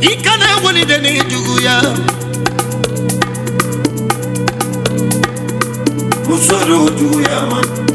ikana yagoni deni juguya musoro juguya ma